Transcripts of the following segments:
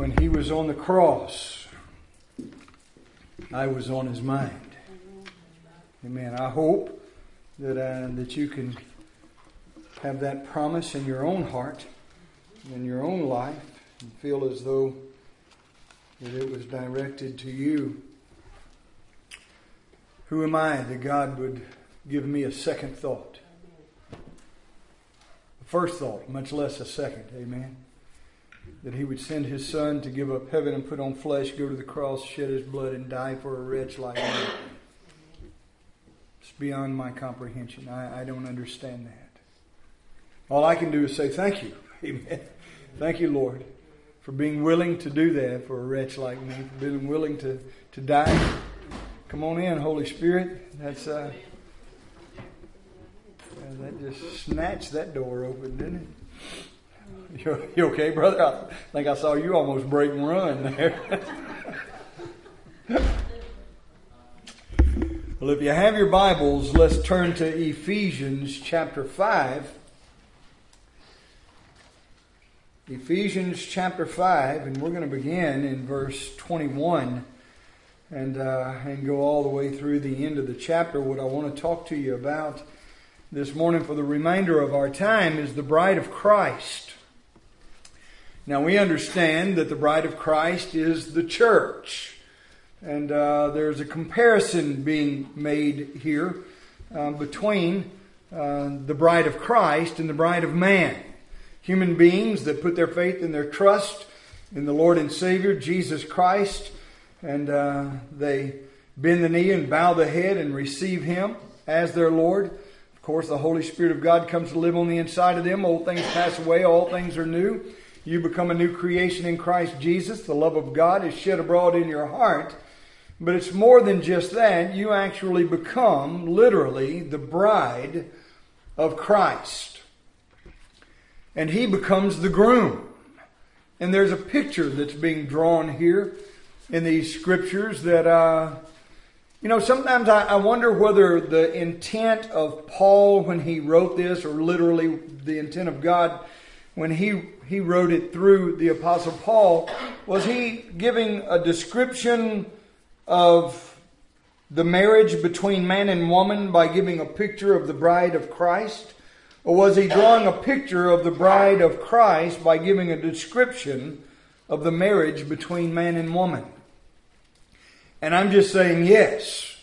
when he was on the cross, I was on his mind. Amen. I hope that uh, that you can have that promise in your own heart, in your own life, and feel as though that it was directed to you. Who am I that God would give me a second thought? A first thought, much less a second. Amen. That He would send His Son to give up heaven and put on flesh, go to the cross, shed His blood, and die for a wretch like me. It's beyond my comprehension. I, I don't understand that. All I can do is say thank you. Amen. Thank you, Lord, for being willing to do that for a wretch like me, for being willing to, to die. Come on in, Holy Spirit. That's uh, that just snatched that door open, didn't it? You, you okay, brother? I think I saw you almost break and run there. well, if you have your Bibles, let's turn to Ephesians chapter 5. Ephesians chapter 5, and we're going to begin in verse 21 and, uh, and go all the way through the end of the chapter. What I want to talk to you about this morning for the remainder of our time is the bride of Christ. Now, we understand that the bride of Christ is the church. And uh, there's a comparison being made here uh, between uh, the bride of Christ and the bride of man human beings that put their faith and their trust in the Lord and Savior, Jesus Christ, and uh, they bend the knee and bow the head and receive Him as their Lord. Of course, the Holy Spirit of God comes to live on the inside of them. Old things pass away, all things are new. You become a new creation in Christ Jesus. The love of God is shed abroad in your heart. But it's more than just that. You actually become, literally, the bride of Christ and he becomes the groom. And there's a picture that's being drawn here in these scriptures that, uh, you know, sometimes I, I, wonder whether the intent of Paul when he wrote this, or literally the intent of God when he, he wrote it through the Apostle Paul, was he giving a description of the marriage between man and woman by giving a picture of the bride of Christ? Or was he drawing a picture of the bride of Christ by giving a description of the marriage between man and woman? And I'm just saying yes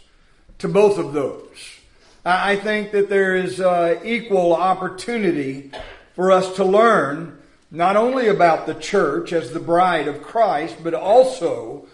to both of those. I think that there is uh, equal opportunity for us to learn not only about the church as the bride of Christ, but also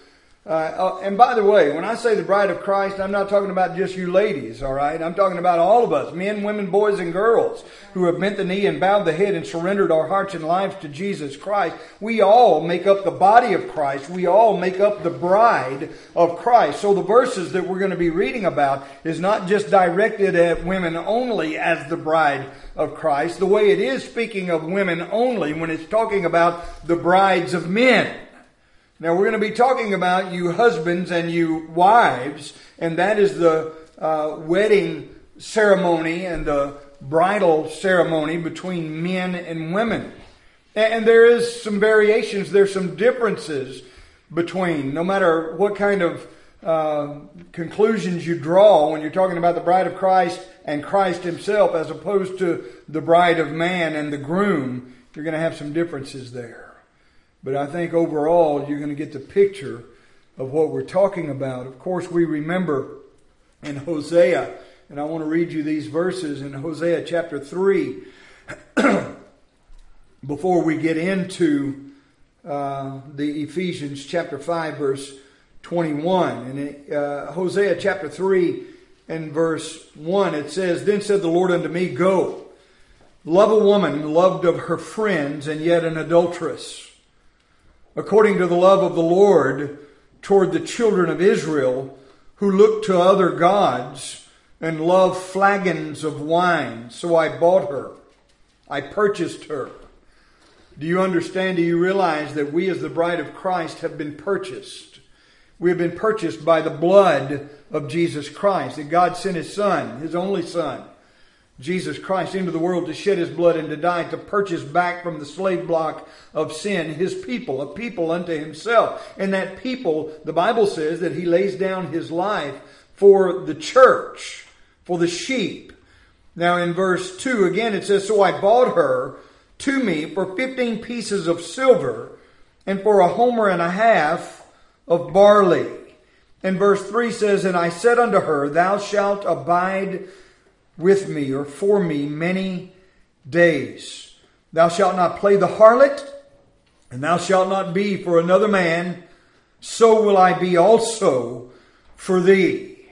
uh, uh, and by the way, when I say the bride of Christ, I'm not talking about just you ladies, all right? I'm talking about all of us, men, women, boys, and girls, who have bent the knee and bowed the head and surrendered our hearts and lives to Jesus Christ. We all make up the body of Christ. We all make up the bride of Christ. So the verses that we're going to be reading about is not just directed at women only as the bride of Christ, the way it is speaking of women only when it's talking about the brides of men. Now, we're going to be talking about you husbands and you wives, and that is the uh, wedding ceremony and the bridal ceremony between men and women. And there is some variations, there's some differences between, no matter what kind of uh, conclusions you draw when you're talking about the bride of Christ and Christ himself as opposed to the bride of man and the groom, you're going to have some differences there. But I think overall you're going to get the picture of what we're talking about. Of course, we remember in Hosea, and I want to read you these verses in Hosea chapter 3 before we get into uh, the Ephesians chapter 5, verse 21. And uh, Hosea chapter 3 and verse 1, it says, Then said the Lord unto me, Go, love a woman loved of her friends, and yet an adulteress according to the love of the Lord toward the children of Israel who look to other gods and love flagons of wine. So I bought her. I purchased her. Do you understand? Do you realize that we, as the bride of Christ, have been purchased? We have been purchased by the blood of Jesus Christ. That God sent His Son, His only Son, Jesus Christ into the world to shed his blood and to die to purchase back from the slave block of sin his people, a people unto himself. And that people, the Bible says that he lays down his life for the church, for the sheep. Now in verse 2 again it says, So I bought her to me for 15 pieces of silver and for a homer and a half of barley. And verse 3 says, And I said unto her, Thou shalt abide with me or for me many days. Thou shalt not play the harlot, and thou shalt not be for another man, so will I be also for thee.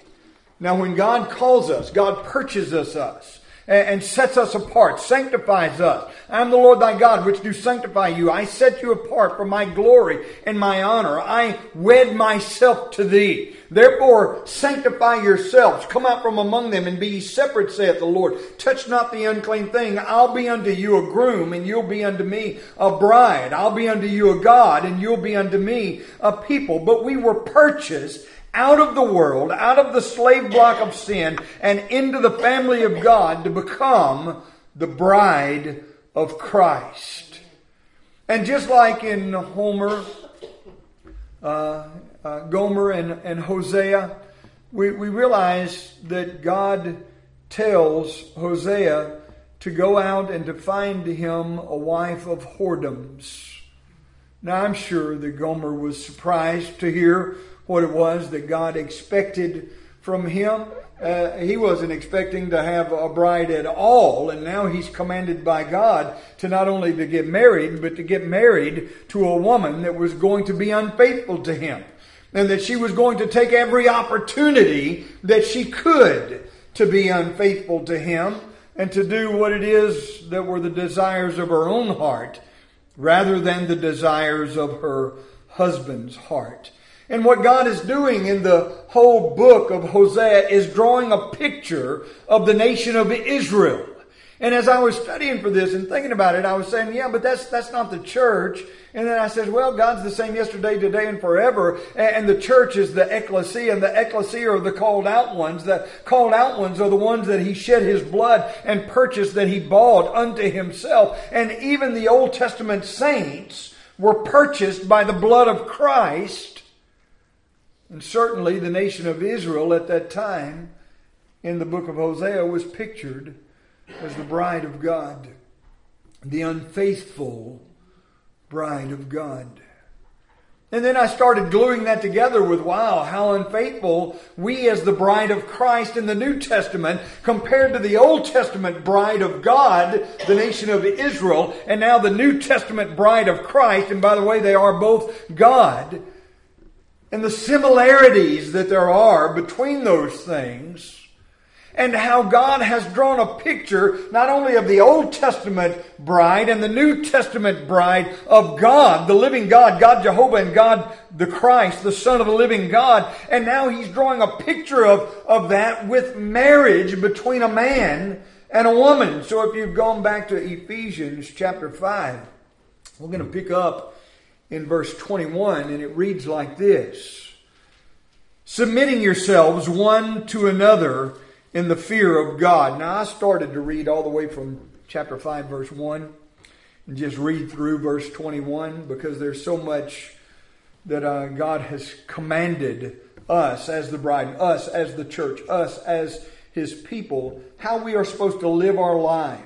Now, when God calls us, God purchases us and sets us apart, sanctifies us. I am the Lord thy God, which do sanctify you. I set you apart for my glory and my honor. I wed myself to thee. Therefore, sanctify yourselves. Come out from among them and be ye separate, saith the Lord. Touch not the unclean thing. I'll be unto you a groom, and you'll be unto me a bride. I'll be unto you a God, and you'll be unto me a people. But we were purchased out of the world, out of the slave block of sin, and into the family of God to become the bride of Christ. And just like in Homer, uh, uh, Gomer, and, and Hosea, we, we realize that God tells Hosea to go out and to find him a wife of whoredoms. Now, I'm sure that Gomer was surprised to hear what it was that God expected from him. Uh, he wasn't expecting to have a bride at all, and now he's commanded by God to not only to get married, but to get married to a woman that was going to be unfaithful to him, and that she was going to take every opportunity that she could to be unfaithful to him and to do what it is that were the desires of her own heart rather than the desires of her husband's heart. And what God is doing in the whole book of Hosea is drawing a picture of the nation of Israel. And as I was studying for this and thinking about it, I was saying, yeah, but that's, that's not the church. And then I said, well, God's the same yesterday, today, and forever. And the church is the ecclesia, and the ecclesia are the called out ones. The called out ones are the ones that he shed his blood and purchased that he bought unto himself. And even the Old Testament saints were purchased by the blood of Christ and certainly the nation of Israel at that time in the book of Hosea was pictured as the bride of God, the unfaithful bride of God. And then I started gluing that together with, wow, how unfaithful we as the bride of Christ in the New Testament compared to the Old Testament bride of God, the nation of Israel, and now the New Testament bride of Christ. And by the way, they are both God and the similarities that there are between those things, and how God has drawn a picture not only of the Old Testament bride and the New Testament bride of God, the living God, God Jehovah, and God the Christ, the Son of the living God, and now He's drawing a picture of, of that with marriage between a man and a woman. So if you've gone back to Ephesians chapter 5, we're going to pick up in verse 21, and it reads like this Submitting yourselves one to another in the fear of God. Now, I started to read all the way from chapter 5, verse 1, and just read through verse 21 because there's so much that uh, God has commanded us as the bride, us as the church, us as his people, how we are supposed to live our lives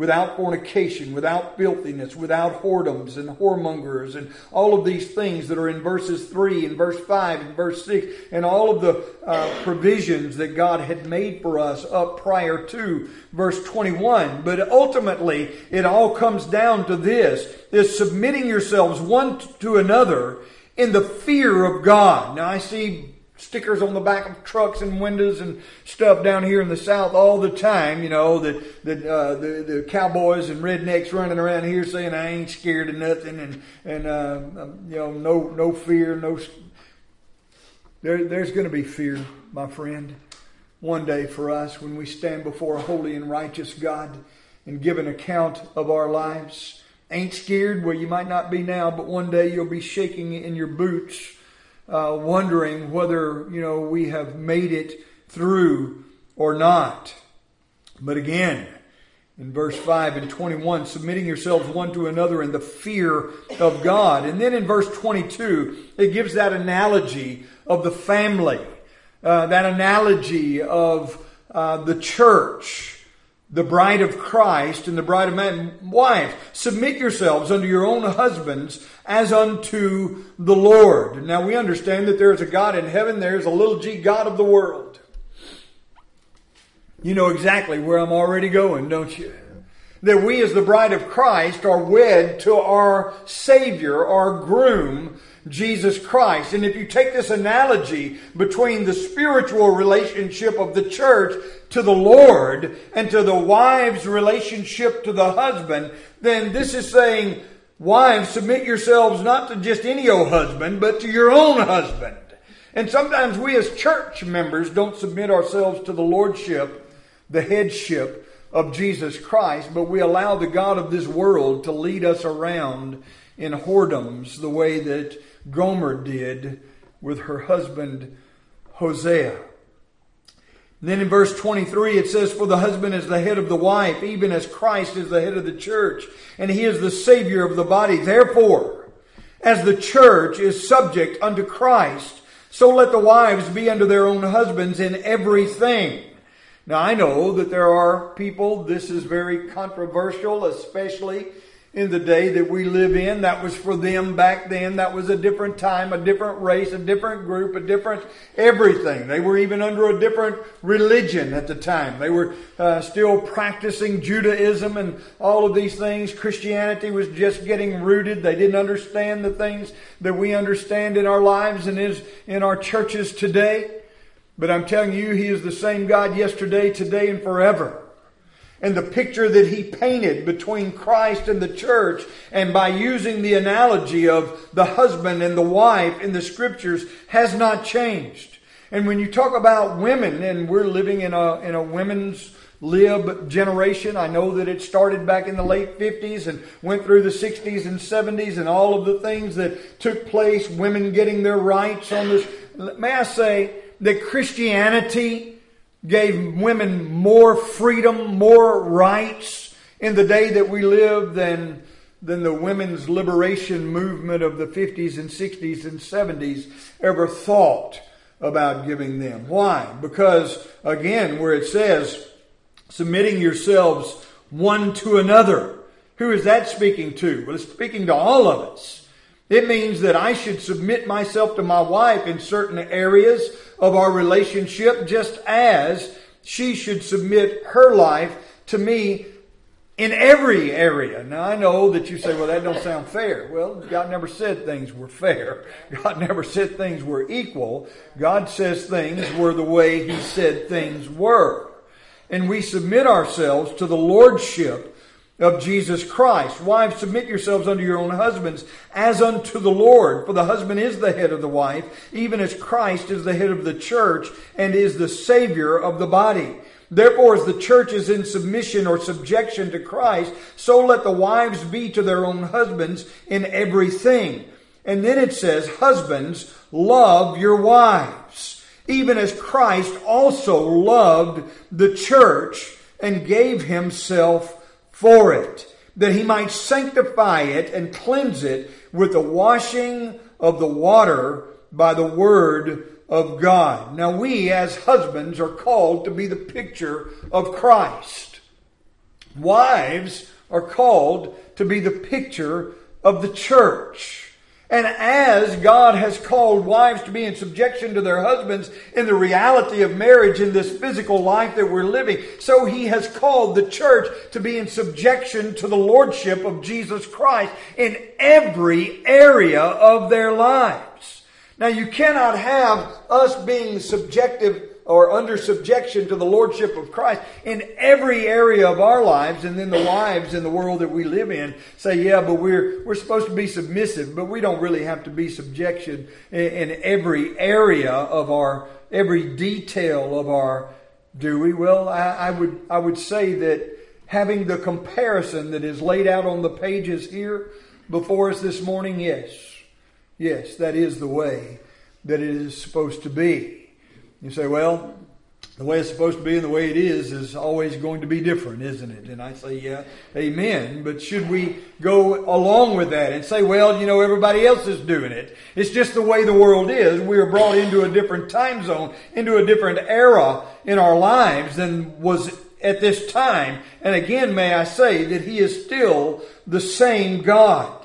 without fornication, without filthiness, without whoredoms and whoremongers, and all of these things that are in verses 3 and verse 5 and verse 6, and all of the uh, provisions that God had made for us up prior to verse 21. But ultimately, it all comes down to this, is submitting yourselves one to another in the fear of God. Now I see stickers on the back of trucks and windows and stuff down here in the South all the time. You know, that the, uh, the, the cowboys and rednecks running around here saying I ain't scared of nothing and, and, uh, um, you know, no, no fear, no, there, there's going to be fear, my friend, one day for us when we stand before a holy and righteous God and give an account of our lives. Ain't scared? Well, you might not be now, but one day you'll be shaking in your boots uh, wondering whether you know we have made it through or not. But again, in verse 5 and 21, submitting yourselves one to another in the fear of God. And then in verse 22, it gives that analogy of the family, uh, that analogy of uh, the church, the bride of Christ and the bride of man. Wives, submit yourselves unto your own husbands as unto the Lord. Now we understand that there is a God in heaven, there is a little g God of the world. You know exactly where I'm already going, don't you? That we as the bride of Christ are wed to our Savior, our groom, Jesus Christ. And if you take this analogy between the spiritual relationship of the church to the Lord and to the wife's relationship to the husband, then this is saying, wives, submit yourselves not to just any old husband, but to your own husband. And sometimes we as church members don't submit ourselves to the lordship the headship of Jesus Christ, but we allow the God of this world to lead us around in whoredoms the way that Gomer did with her husband Hosea. Then in verse 23 it says, For the husband is the head of the wife, even as Christ is the head of the church, and he is the Savior of the body. Therefore, as the church is subject unto Christ, so let the wives be unto their own husbands in everything. Now, I know that there are people, this is very controversial, especially in the day that we live in. That was for them back then. That was a different time, a different race, a different group, a different everything. They were even under a different religion at the time. They were uh, still practicing Judaism and all of these things. Christianity was just getting rooted. They didn't understand the things that we understand in our lives and is in our churches today. But I'm telling you, He is the same God yesterday, today, and forever. And the picture that He painted between Christ and the church, and by using the analogy of the husband and the wife in the scriptures, has not changed. And when you talk about women, and we're living in a, in a women's lib generation. I know that it started back in the late 50s and went through the 60s and 70s and all of the things that took place, women getting their rights on this. May I say, that Christianity gave women more freedom, more rights in the day that we live than, than the women's liberation movement of the 50s and 60s and 70s ever thought about giving them. Why? Because, again, where it says, submitting yourselves one to another. Who is that speaking to? Well, it's speaking to all of us. It means that I should submit myself to my wife in certain areas of our relationship, just as she should submit her life to me in every area. Now I know that you say, well, that don't sound fair. Well, God never said things were fair. God never said things were equal. God says things were the way He said things were. And we submit ourselves to the Lordship of Jesus Christ. Wives, submit yourselves unto your own husbands as unto the Lord. For the husband is the head of the wife, even as Christ is the head of the church and is the Savior of the body. Therefore, as the church is in submission or subjection to Christ, so let the wives be to their own husbands in everything. And then it says, Husbands, love your wives, even as Christ also loved the church and gave himself for it, that he might sanctify it and cleanse it with the washing of the water by the word of God. Now, we as husbands are called to be the picture of Christ. Wives are called to be the picture of the church. And as God has called wives to be in subjection to their husbands in the reality of marriage in this physical life that we're living, so He has called the church to be in subjection to the Lordship of Jesus Christ in every area of their lives. Now you cannot have us being subjective or under subjection to the lordship of Christ in every area of our lives, and then the wives in the world that we live in say, "Yeah, but we're we're supposed to be submissive, but we don't really have to be subjection in, in every area of our every detail of our." Do we? Well, I, I would I would say that having the comparison that is laid out on the pages here before us this morning, yes, yes, that is the way that it is supposed to be. You say, well, the way it's supposed to be and the way it is is always going to be different, isn't it? And I say, yeah, amen. But should we go along with that and say, well, you know, everybody else is doing it? It's just the way the world is. We are brought into a different time zone, into a different era in our lives than was at this time. And again, may I say that He is still the same God.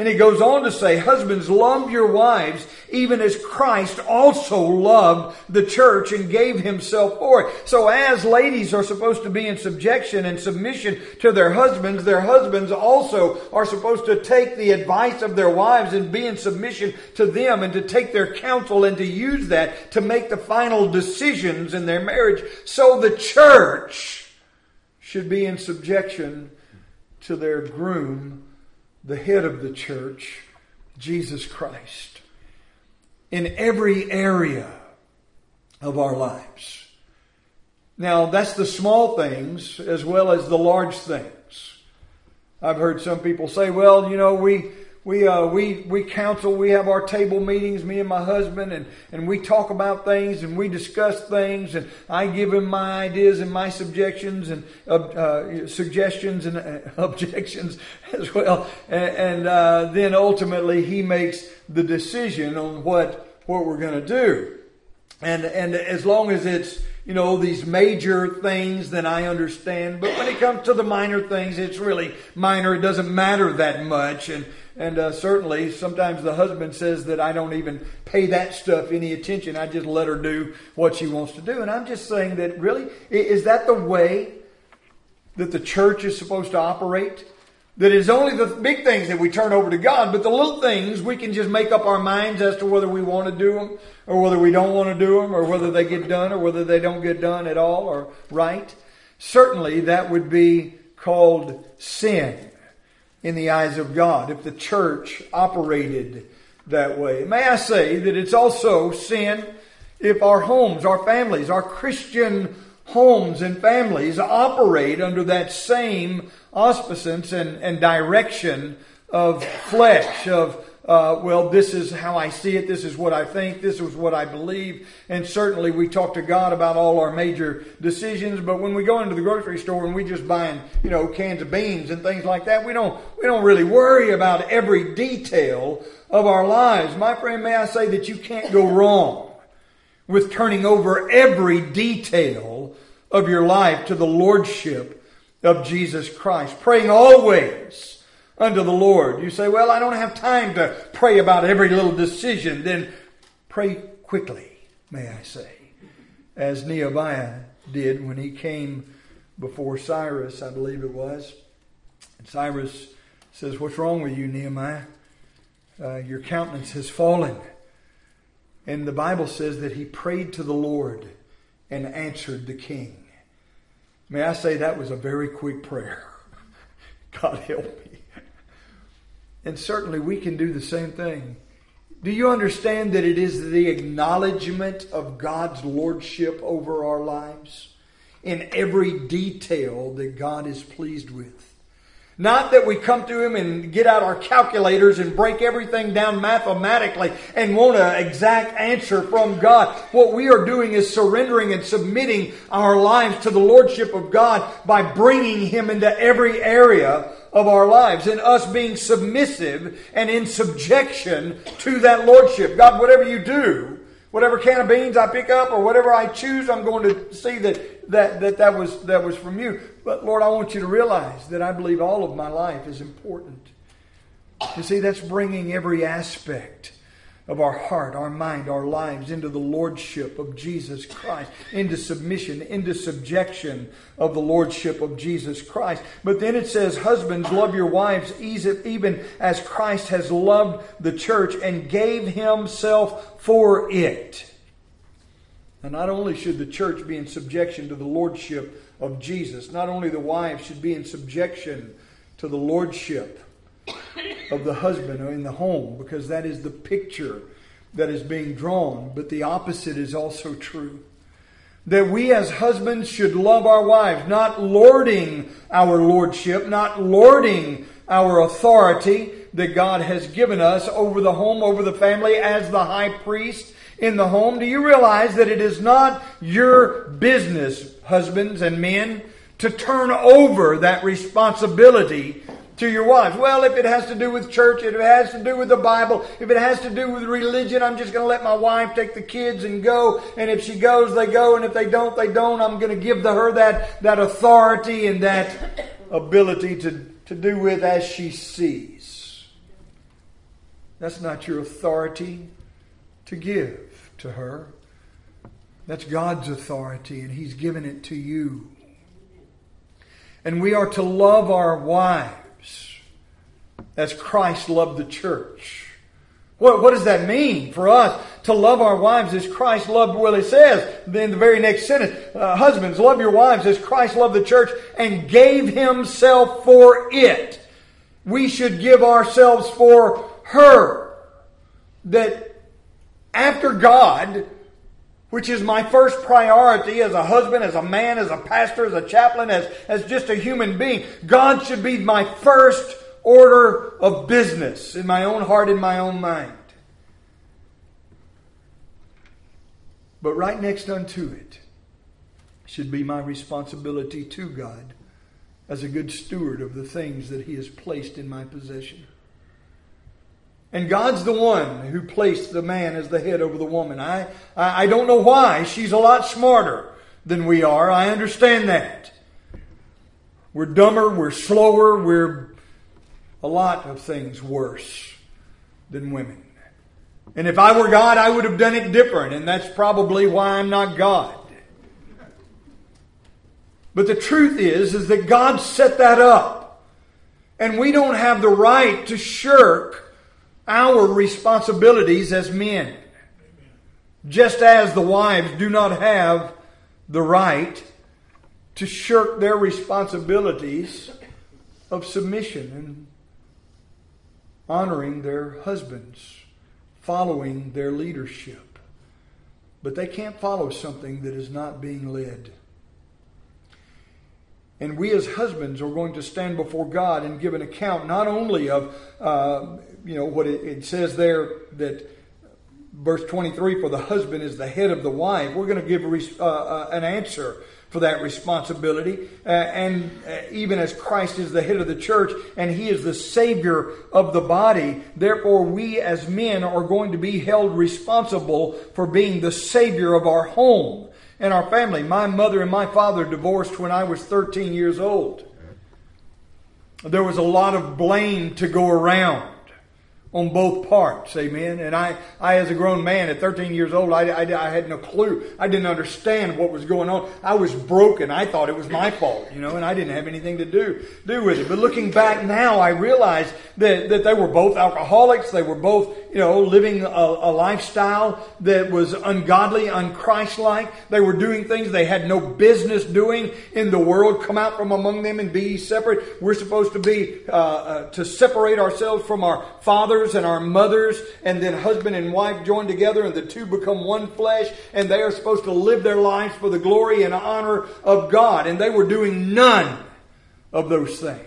And he goes on to say, Husbands, love your wives, even as Christ also loved the church and gave himself for it. So as ladies are supposed to be in subjection and submission to their husbands, their husbands also are supposed to take the advice of their wives and be in submission to them and to take their counsel and to use that to make the final decisions in their marriage. So the church should be in subjection to their groom the head of the church, Jesus Christ, in every area of our lives. Now, that's the small things as well as the large things. I've heard some people say, well, you know, we, we, uh, we, we counsel, we have our table meetings, me and my husband, and, and we talk about things and we discuss things, and I give him my ideas and my subjections and uh, uh, suggestions and uh, objections as well. And, and uh, then ultimately he makes the decision on what, what we're going to do. And, and as long as it's, you know, these major things, then I understand. But when it comes to the minor things, it's really minor. It doesn't matter that much. And, and uh, certainly, sometimes the husband says that I don't even pay that stuff any attention. I just let her do what she wants to do. And I'm just saying that really, is that the way that the church is supposed to operate? That it's only the big things that we turn over to God, but the little things we can just make up our minds as to whether we want to do them or whether we don't want to do them or whether they get done or whether they don't get done at all or right. Certainly, that would be called sin in the eyes of God if the church operated that way. May I say that it's also sin if our homes, our families, our Christian homes and families operate under that same auspicence and, and direction of flesh, of uh, well, this is how I see it, this is what I think, this is what I believe. And certainly we talk to God about all our major decisions, but when we go into the grocery store and we just buying, you know, cans of beans and things like that, we don't, we don't really worry about every detail of our lives. My friend, may I say that you can't go wrong with turning over every detail of your life to the Lordship of Jesus Christ. Praying always unto the Lord. You say, well, I don't have time to pray about every little decision. Then pray quickly, may I say, as Nehemiah did when he came before Cyrus, I believe it was. And Cyrus says, What's wrong with you, Nehemiah? Uh, your countenance has fallen. And the Bible says that he prayed to the Lord and answered the king. May I say that was a very quick prayer? God help me. And certainly we can do the same thing. Do you understand that it is the acknowledgement of God's lordship over our lives in every detail that God is pleased with? Not that we come to Him and get out our calculators and break everything down mathematically and want an exact answer from God. What we are doing is surrendering and submitting our lives to the Lordship of God by bringing Him into every area of our lives and us being submissive and in subjection to that Lordship. God, whatever you do, whatever can of beans I pick up or whatever I choose, I'm going to see that that, that, that, was, that was from you. But Lord, I want you to realize that I believe all of my life is important. You see, that's bringing every aspect of our heart, our mind, our lives into the lordship of Jesus Christ, into submission, into subjection of the lordship of Jesus Christ. But then it says, Husbands, love your wives even as Christ has loved the church and gave himself for it. And not only should the church be in subjection to the lordship of Jesus, not only the wives should be in subjection to the lordship of the husband in the home because that is the picture that is being drawn. But the opposite is also true. That we as husbands should love our wives, not lording our lordship, not lording our authority that God has given us over the home, over the family as the high priest in the home. Do you realize that it is not your business, husbands and men, to turn over that responsibility to your wives. Well, if it has to do with church, if it has to do with the Bible, if it has to do with religion, I'm just going to let my wife take the kids and go. And if she goes, they go. And if they don't, they don't. I'm going to give to her that, that authority and that ability to, to do with as she sees. That's not your authority to give to her. That's God's authority, and He's given it to you. And we are to love our wives as Christ loved the church. What, what does that mean for us to love our wives as Christ loved? Well, it says in the very next sentence, uh, husbands, love your wives as Christ loved the church and gave himself for it. We should give ourselves for her. That after God, which is my first priority as a husband, as a man, as a pastor, as a chaplain, as, as just a human being, God should be my first order of business in my own heart, in my own mind. But right next unto it should be my responsibility to God as a good steward of the things that He has placed in my possession. And God's the one who placed the man as the head over the woman. I, I, I don't know why. She's a lot smarter than we are. I understand that. We're dumber, we're slower, we're a lot of things worse than women. And if I were God, I would have done it different, and that's probably why I'm not God. But the truth is, is that God set that up. And we don't have the right to shirk our responsibilities as men. Just as the wives do not have the right to shirk their responsibilities of submission and honoring their husbands, following their leadership. But they can't follow something that is not being led. And we as husbands are going to stand before God and give an account not only of, uh, you know, what it, it says there that verse 23 for the husband is the head of the wife. We're going to give uh, uh, an answer for that responsibility. Uh, and uh, even as Christ is the head of the church and he is the Savior of the body, therefore we as men are going to be held responsible for being the Savior of our home and our family. My mother and my father divorced when I was 13 years old. There was a lot of blame to go around on both parts. Amen. And I, I as a grown man at 13 years old, I, I, I, had no clue. I didn't understand what was going on. I was broken. I thought it was my fault, you know, and I didn't have anything to do, do with it. But looking back now, I realize that, that they were both alcoholics. They were both, you know, living a, a lifestyle that was ungodly, unchristlike. They were doing things they had no business doing in the world. Come out from among them and be separate. We're supposed to be, uh, uh, to separate ourselves from our fathers and our mothers, and then husband and wife join together, and the two become one flesh, and they are supposed to live their lives for the glory and honor of God. And they were doing none of those things.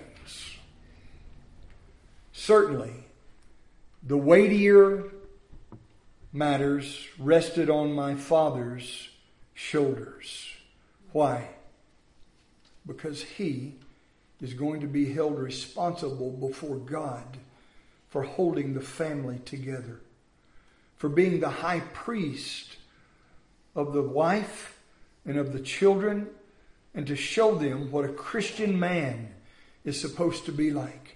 Certainly, the weightier matters rested on my father's shoulders. Why? Because he is going to be held responsible before God for holding the family together, for being the high priest of the wife and of the children, and to show them what a Christian man is supposed to be like.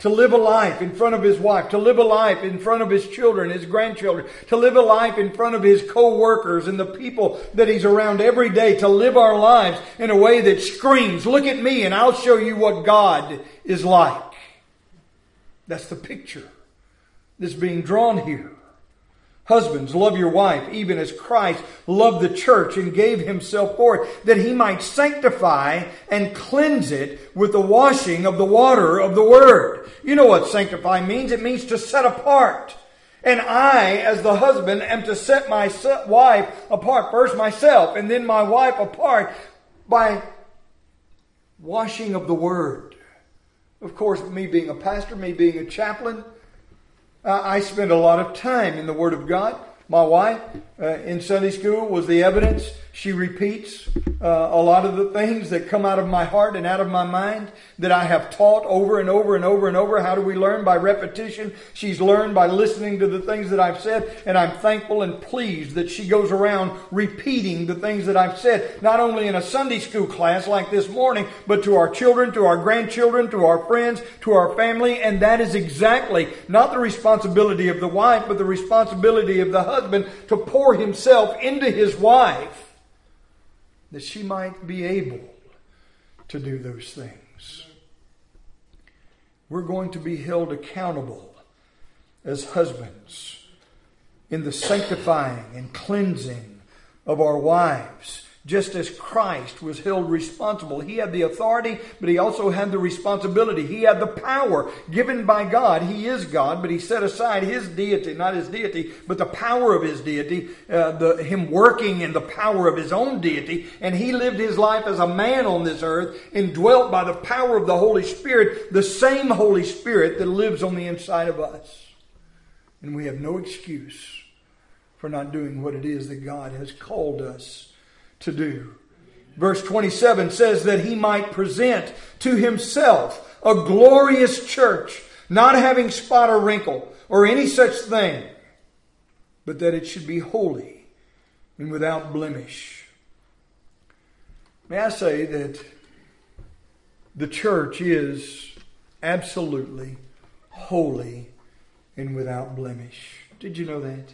To live a life in front of his wife, to live a life in front of his children, his grandchildren, to live a life in front of his co-workers and the people that he's around every day, to live our lives in a way that screams, look at me and I'll show you what God is like. That's the picture that's being drawn here. Husbands, love your wife, even as Christ loved the church and gave himself for it, that he might sanctify and cleanse it with the washing of the water of the word. You know what sanctify means? It means to set apart. And I, as the husband, am to set my wife apart, first myself, and then my wife apart by washing of the word. Of course, me being a pastor, me being a chaplain, Uh, I spend a lot of time in the Word of God, My wife uh, in Sunday school was the evidence. She repeats uh, a lot of the things that come out of my heart and out of my mind that I have taught over and over and over and over. How do we learn? By repetition. She's learned by listening to the things that I've said, and I'm thankful and pleased that she goes around repeating the things that I've said, not only in a Sunday school class like this morning, but to our children, to our grandchildren, to our friends, to our family, and that is exactly not the responsibility of the wife, but the responsibility of the husband husband to pour himself into his wife that she might be able to do those things. We're going to be held accountable as husbands in the sanctifying and cleansing of our wives just as Christ was held responsible. He had the authority, but he also had the responsibility. He had the power given by God. He is God, but he set aside his deity, not his deity, but the power of his deity, uh, the, him working in the power of his own deity. And he lived his life as a man on this earth, indwelt by the power of the Holy Spirit, the same Holy Spirit that lives on the inside of us. And we have no excuse for not doing what it is that God has called us to do. Verse 27 says that he might present to himself a glorious church, not having spot or wrinkle or any such thing, but that it should be holy and without blemish. May I say that the church is absolutely holy and without blemish. Did you know that?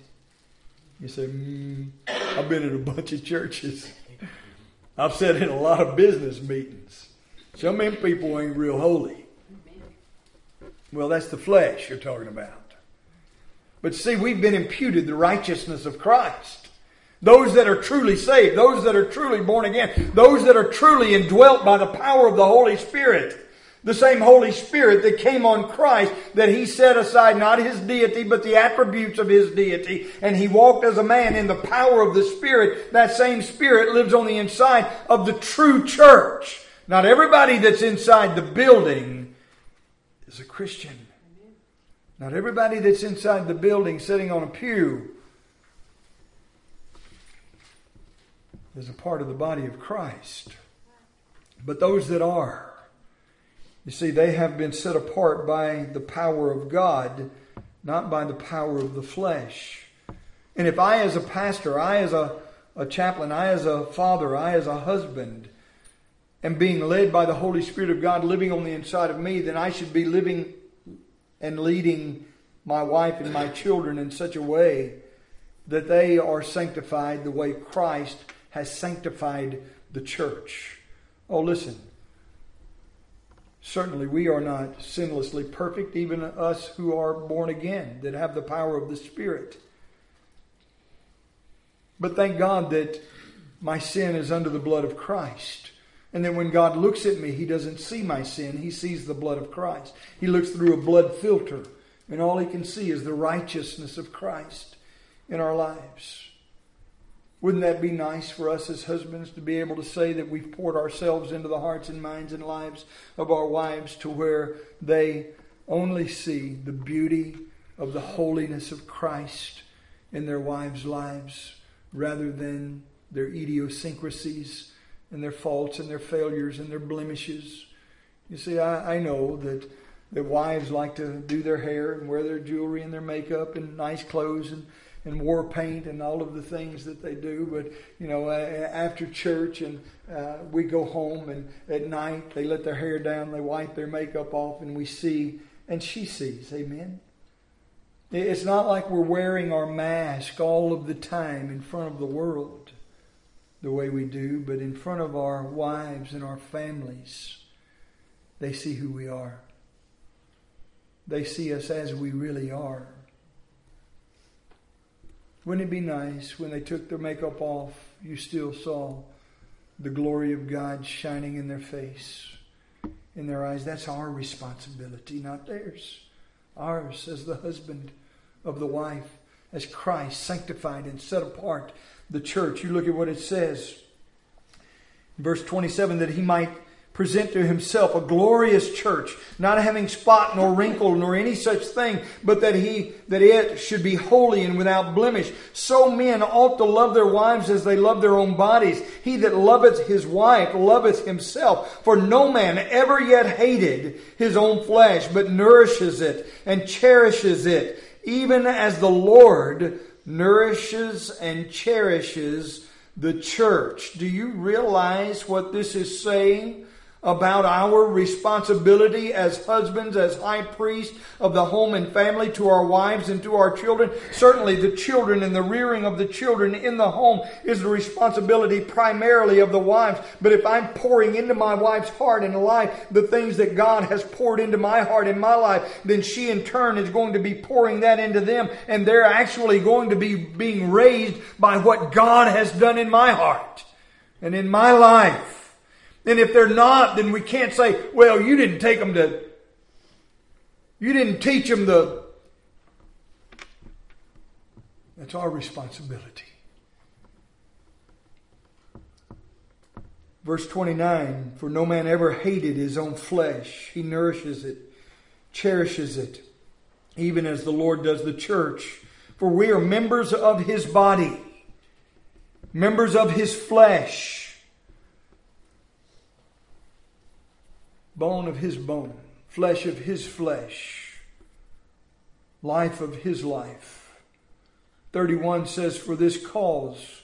You say, mm, I've been in a bunch of churches. I've sat in a lot of business meetings. Some of them people ain't real holy. Well, that's the flesh you're talking about. But see, we've been imputed the righteousness of Christ. Those that are truly saved, those that are truly born again, those that are truly indwelt by the power of the Holy Spirit the same Holy Spirit that came on Christ, that he set aside not his deity, but the attributes of his deity, and he walked as a man in the power of the Spirit. That same Spirit lives on the inside of the true church. Not everybody that's inside the building is a Christian. Not everybody that's inside the building sitting on a pew is a part of the body of Christ. But those that are, you see, they have been set apart by the power of God, not by the power of the flesh. And if I, as a pastor, I, as a, a chaplain, I, as a father, I, as a husband, am being led by the Holy Spirit of God living on the inside of me, then I should be living and leading my wife and my children in such a way that they are sanctified the way Christ has sanctified the church. Oh, listen. Certainly, we are not sinlessly perfect, even us who are born again, that have the power of the Spirit. But thank God that my sin is under the blood of Christ. And then when God looks at me, He doesn't see my sin, He sees the blood of Christ. He looks through a blood filter, and all He can see is the righteousness of Christ in our lives. Wouldn't that be nice for us as husbands to be able to say that we've poured ourselves into the hearts and minds and lives of our wives to where they only see the beauty of the holiness of Christ in their wives' lives rather than their idiosyncrasies and their faults and their failures and their blemishes? You see, I, I know that that wives like to do their hair and wear their jewelry and their makeup and nice clothes and and war paint and all of the things that they do. But you know, after church and uh, we go home and at night they let their hair down, they wipe their makeup off, and we see, and she sees. Amen. It's not like we're wearing our mask all of the time in front of the world the way we do, but in front of our wives and our families, they see who we are. They see us as we really are. Wouldn't it be nice when they took their makeup off, you still saw the glory of God shining in their face, in their eyes? That's our responsibility, not theirs. Ours as the husband of the wife, as Christ sanctified and set apart the church. You look at what it says. Verse 27 that he might present to himself a glorious church, not having spot nor wrinkle nor any such thing, but that he that it should be holy and without blemish. So men ought to love their wives as they love their own bodies. He that loveth his wife loveth himself. For no man ever yet hated his own flesh, but nourishes it and cherishes it, even as the Lord nourishes and cherishes the church. Do you realize what this is saying? About our responsibility as husbands, as high priests of the home and family to our wives and to our children. Certainly, the children and the rearing of the children in the home is the responsibility primarily of the wives. But if I'm pouring into my wife's heart and life the things that God has poured into my heart and my life, then she in turn is going to be pouring that into them, and they're actually going to be being raised by what God has done in my heart and in my life. And if they're not, then we can't say, well, you didn't take them to, you didn't teach them the. That's our responsibility. Verse 29 For no man ever hated his own flesh, he nourishes it, cherishes it, even as the Lord does the church. For we are members of his body, members of his flesh. Bone of his bone, flesh of his flesh, life of his life. 31 says, For this cause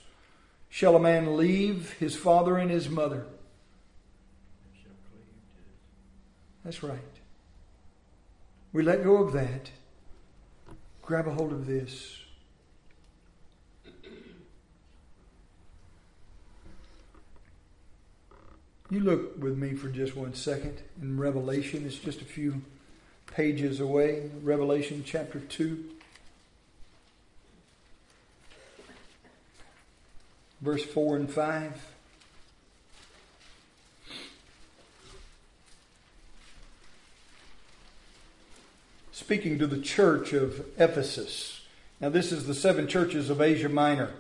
shall a man leave his father and his mother. That's right. We let go of that. Grab a hold of this. You look with me for just one second in Revelation. It's just a few pages away. Revelation chapter 2. Verse 4 and 5. Speaking to the church of Ephesus. Now, this is the seven churches of Asia Minor.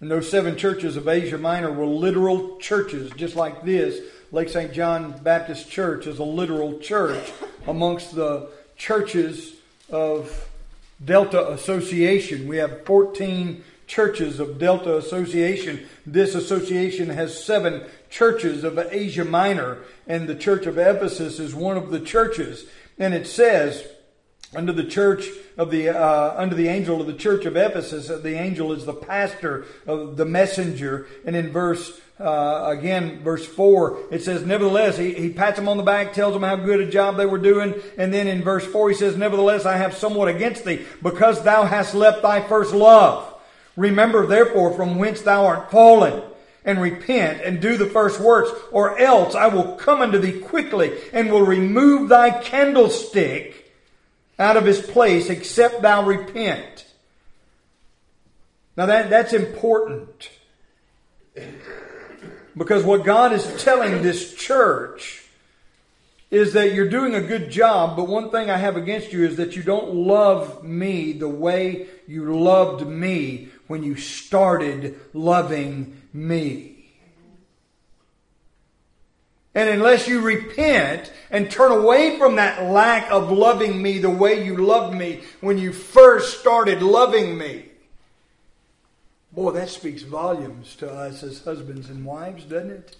And those seven churches of Asia Minor were literal churches, just like this. Lake St. John Baptist Church is a literal church amongst the churches of Delta Association. We have 14 churches of Delta Association. This association has seven churches of Asia Minor, and the church of Ephesus is one of the churches. And it says, under the church of the uh, under the angel of the church of Ephesus. The angel is the pastor of the messenger, and in verse uh, again, verse four, it says, "Nevertheless, he, he pats them on the back, tells them how good a job they were doing, and then in verse four he says, "Nevertheless, I have somewhat against thee, because thou hast left thy first love. Remember, therefore, from whence thou art fallen." and repent and do the first works, or else I will come unto thee quickly and will remove thy candlestick out of his place except thou repent. Now that, that's important. Because what God is telling this church is that you're doing a good job, but one thing I have against you is that you don't love me the way you loved me when you started loving me. And unless you repent and turn away from that lack of loving me the way you loved me when you first started loving me, boy, that speaks volumes to us as husbands and wives, doesn't it?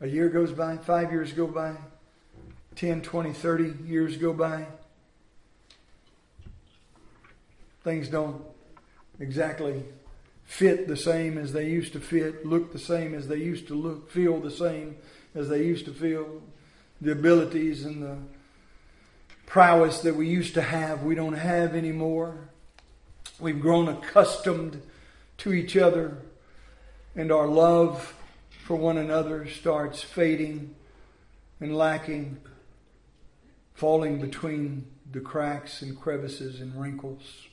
A year goes by, five years go by, 10, 20, 30 years go by. Things don't exactly fit the same as they used to fit, look the same as they used to look, feel the same as they used to feel. The abilities and the prowess that we used to have, we don't have anymore. We've grown accustomed to each other, and our love for one another starts fading and lacking, falling between the cracks and crevices and wrinkles.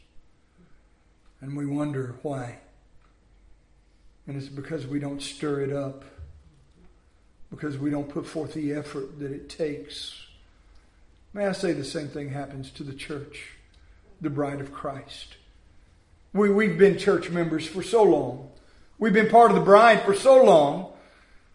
And we wonder why. And it's because we don't stir it up, because we don't put forth the effort that it takes. May I say the same thing happens to the church, the bride of Christ. We, we've been church members for so long. We've been part of the bride for so long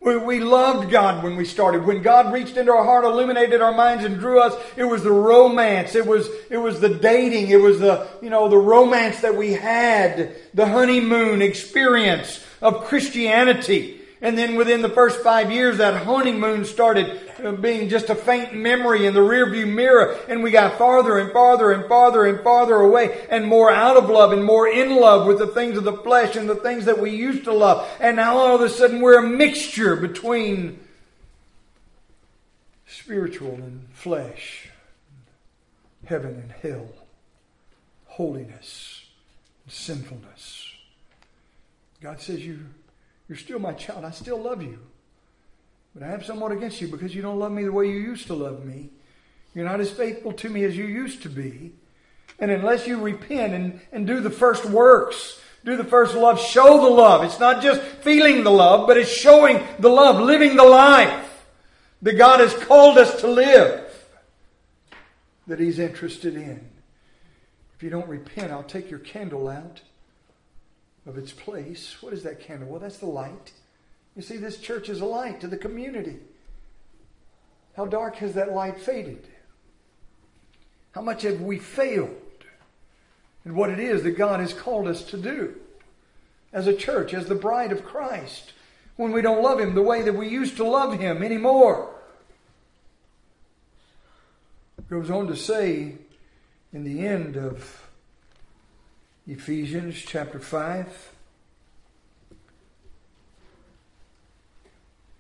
We, we loved God when we started. When God reached into our heart, illuminated our minds, and drew us, it was the romance. It was, it was the dating. It was the, you know, the romance that we had, the honeymoon experience of Christianity. And then within the first five years, that honeymoon started uh, being just a faint memory in the rearview mirror. And we got farther and farther and farther and farther away and more out of love and more in love with the things of the flesh and the things that we used to love. And now all of a sudden we're a mixture between spiritual and flesh, heaven and hell, holiness and sinfulness. God says you you're still my child. I still love you. But I have somewhat against you because you don't love me the way you used to love me. You're not as faithful to me as you used to be. And unless you repent and, and do the first works, do the first love, show the love. It's not just feeling the love, but it's showing the love, living the life that God has called us to live, that He's interested in. If you don't repent, I'll take your candle out of its place. What is that candle? Well, that's the light. You see, this church is a light to the community. How dark has that light faded? How much have we failed in what it is that God has called us to do as a church, as the bride of Christ, when we don't love Him the way that we used to love Him anymore? Goes on to say in the end of Ephesians chapter 5.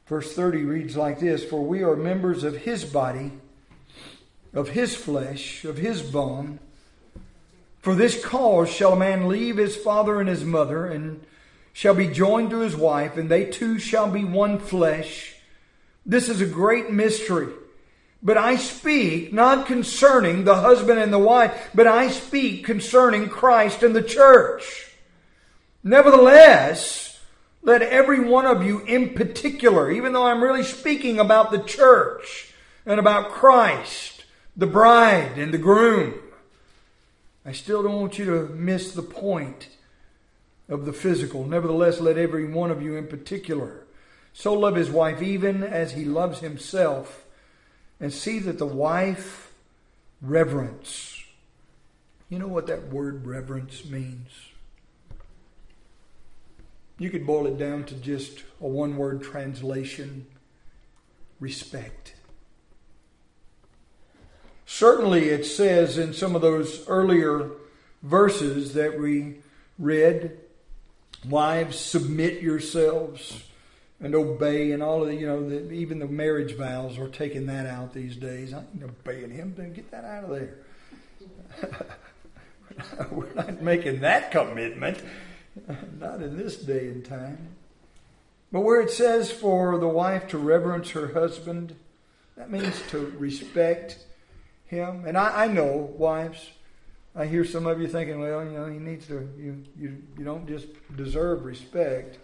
Verse 30 reads like this For we are members of his body, of his flesh, of his bone. For this cause shall a man leave his father and his mother, and shall be joined to his wife, and they two shall be one flesh. This is a great mystery. But I speak not concerning the husband and the wife, but I speak concerning Christ and the church. Nevertheless, let every one of you in particular, even though I'm really speaking about the church and about Christ, the bride and the groom, I still don't want you to miss the point of the physical. Nevertheless, let every one of you in particular so love his wife even as he loves himself and see that the wife reverence. You know what that word reverence means? You could boil it down to just a one word translation respect. Certainly, it says in some of those earlier verses that we read, Wives, submit yourselves and obey and all of the, you know, the, even the marriage vows are taking that out these days. I ain't obeying him, then get that out of there. We're not making that commitment, not in this day and time. But where it says for the wife to reverence her husband, that means to respect him. And I, I know, wives, I hear some of you thinking, well, you know, he needs to, you, you, you don't just deserve respect,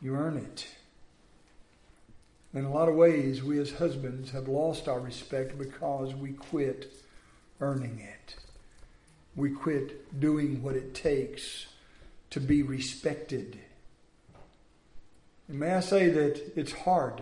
you earn it. In a lot of ways, we as husbands have lost our respect because we quit earning it. We quit doing what it takes to be respected. And may I say that it's hard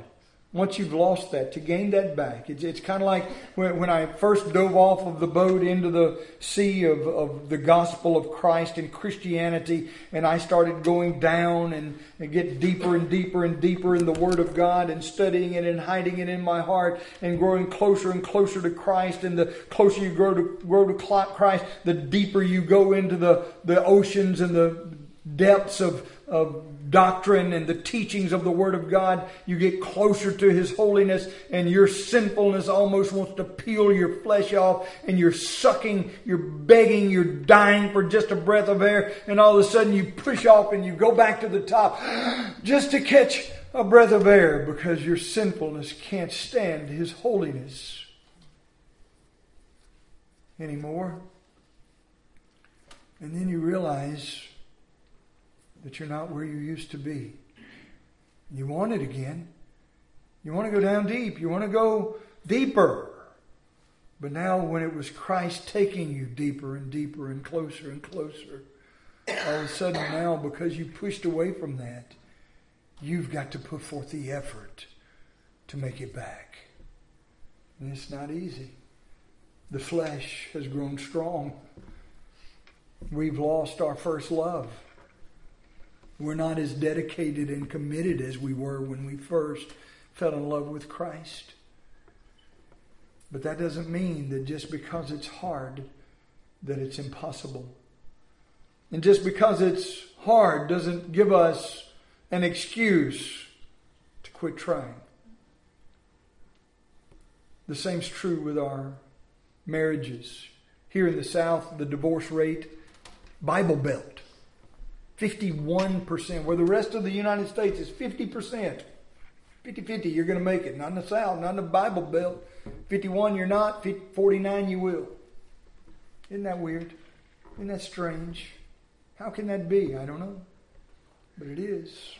once you've lost that, to gain that back. It's, it's kind of like when, when I first dove off of the boat into the sea of, of the gospel of Christ and Christianity, and I started going down and, and get deeper and deeper and deeper in the Word of God and studying it and hiding it in my heart and growing closer and closer to Christ. And the closer you grow to, grow to Christ, the deeper you go into the, the oceans and the depths of, of doctrine and the teachings of the Word of God, you get closer to His holiness, and your sinfulness almost wants to peel your flesh off, and you're sucking, you're begging, you're dying for just a breath of air, and all of a sudden you push off and you go back to the top just to catch a breath of air because your sinfulness can't stand His holiness anymore. And then you realize that you're not where you used to be. You want it again. You want to go down deep. You want to go deeper. But now, when it was Christ taking you deeper and deeper and closer and closer, all of a sudden now, because you pushed away from that, you've got to put forth the effort to make it back. And it's not easy. The flesh has grown strong. We've lost our first love. We're not as dedicated and committed as we were when we first fell in love with Christ. But that doesn't mean that just because it's hard, that it's impossible. And just because it's hard doesn't give us an excuse to quit trying. The same's true with our marriages. Here in the South, the divorce rate, Bible Belt, 51%, where the rest of the United States is 50%. 50 50, you're going to make it. Not in the South, not in the Bible Belt. 51, you're not. 49, you will. Isn't that weird? Isn't that strange? How can that be? I don't know. But it is.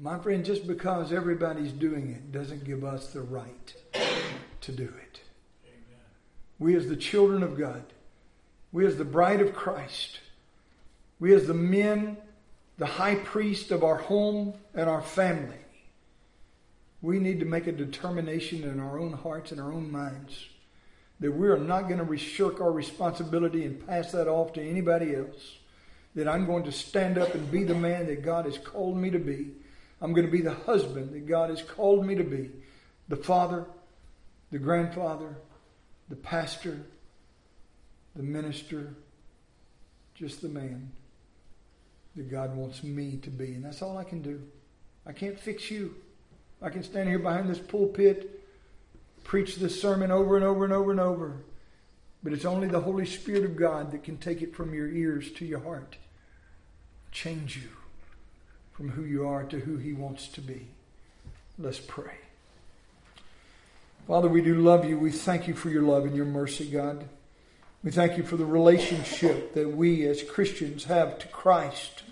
My friend, just because everybody's doing it doesn't give us the right to do it. Amen. We, as the children of God, we, as the bride of Christ, we, as the men, the high priest of our home and our family, we need to make a determination in our own hearts and our own minds that we are not going to shirk our responsibility and pass that off to anybody else. That I'm going to stand up and be the man that God has called me to be. I'm going to be the husband that God has called me to be. The father, the grandfather, the pastor, the minister, just the man that God wants me to be. And that's all I can do. I can't fix you. I can stand here behind this pulpit, preach this sermon over and over and over and over. But it's only the Holy Spirit of God that can take it from your ears to your heart, change you from who you are to who He wants to be. Let's pray. Father, we do love you. We thank you for your love and your mercy, God. We thank you for the relationship that we as Christians have to Christ.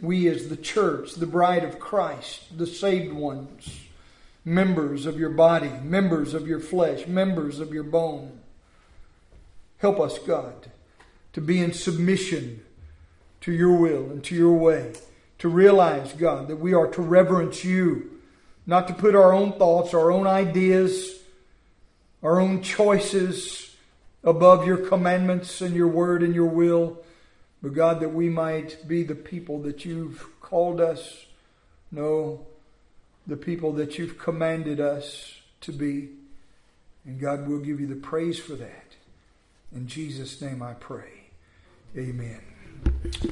We as the church, the bride of Christ, the saved ones members of your body, members of your flesh, members of your bone. Help us, God, to be in submission to your will and to your way, to realize, God, that we are to reverence you, not to put our own thoughts, our own ideas, our own choices above your commandments and your word and your will, but God, that we might be the people that you've called us. No, the people that you've commanded us to be. And God will give you the praise for that. In Jesus' name I pray. Amen.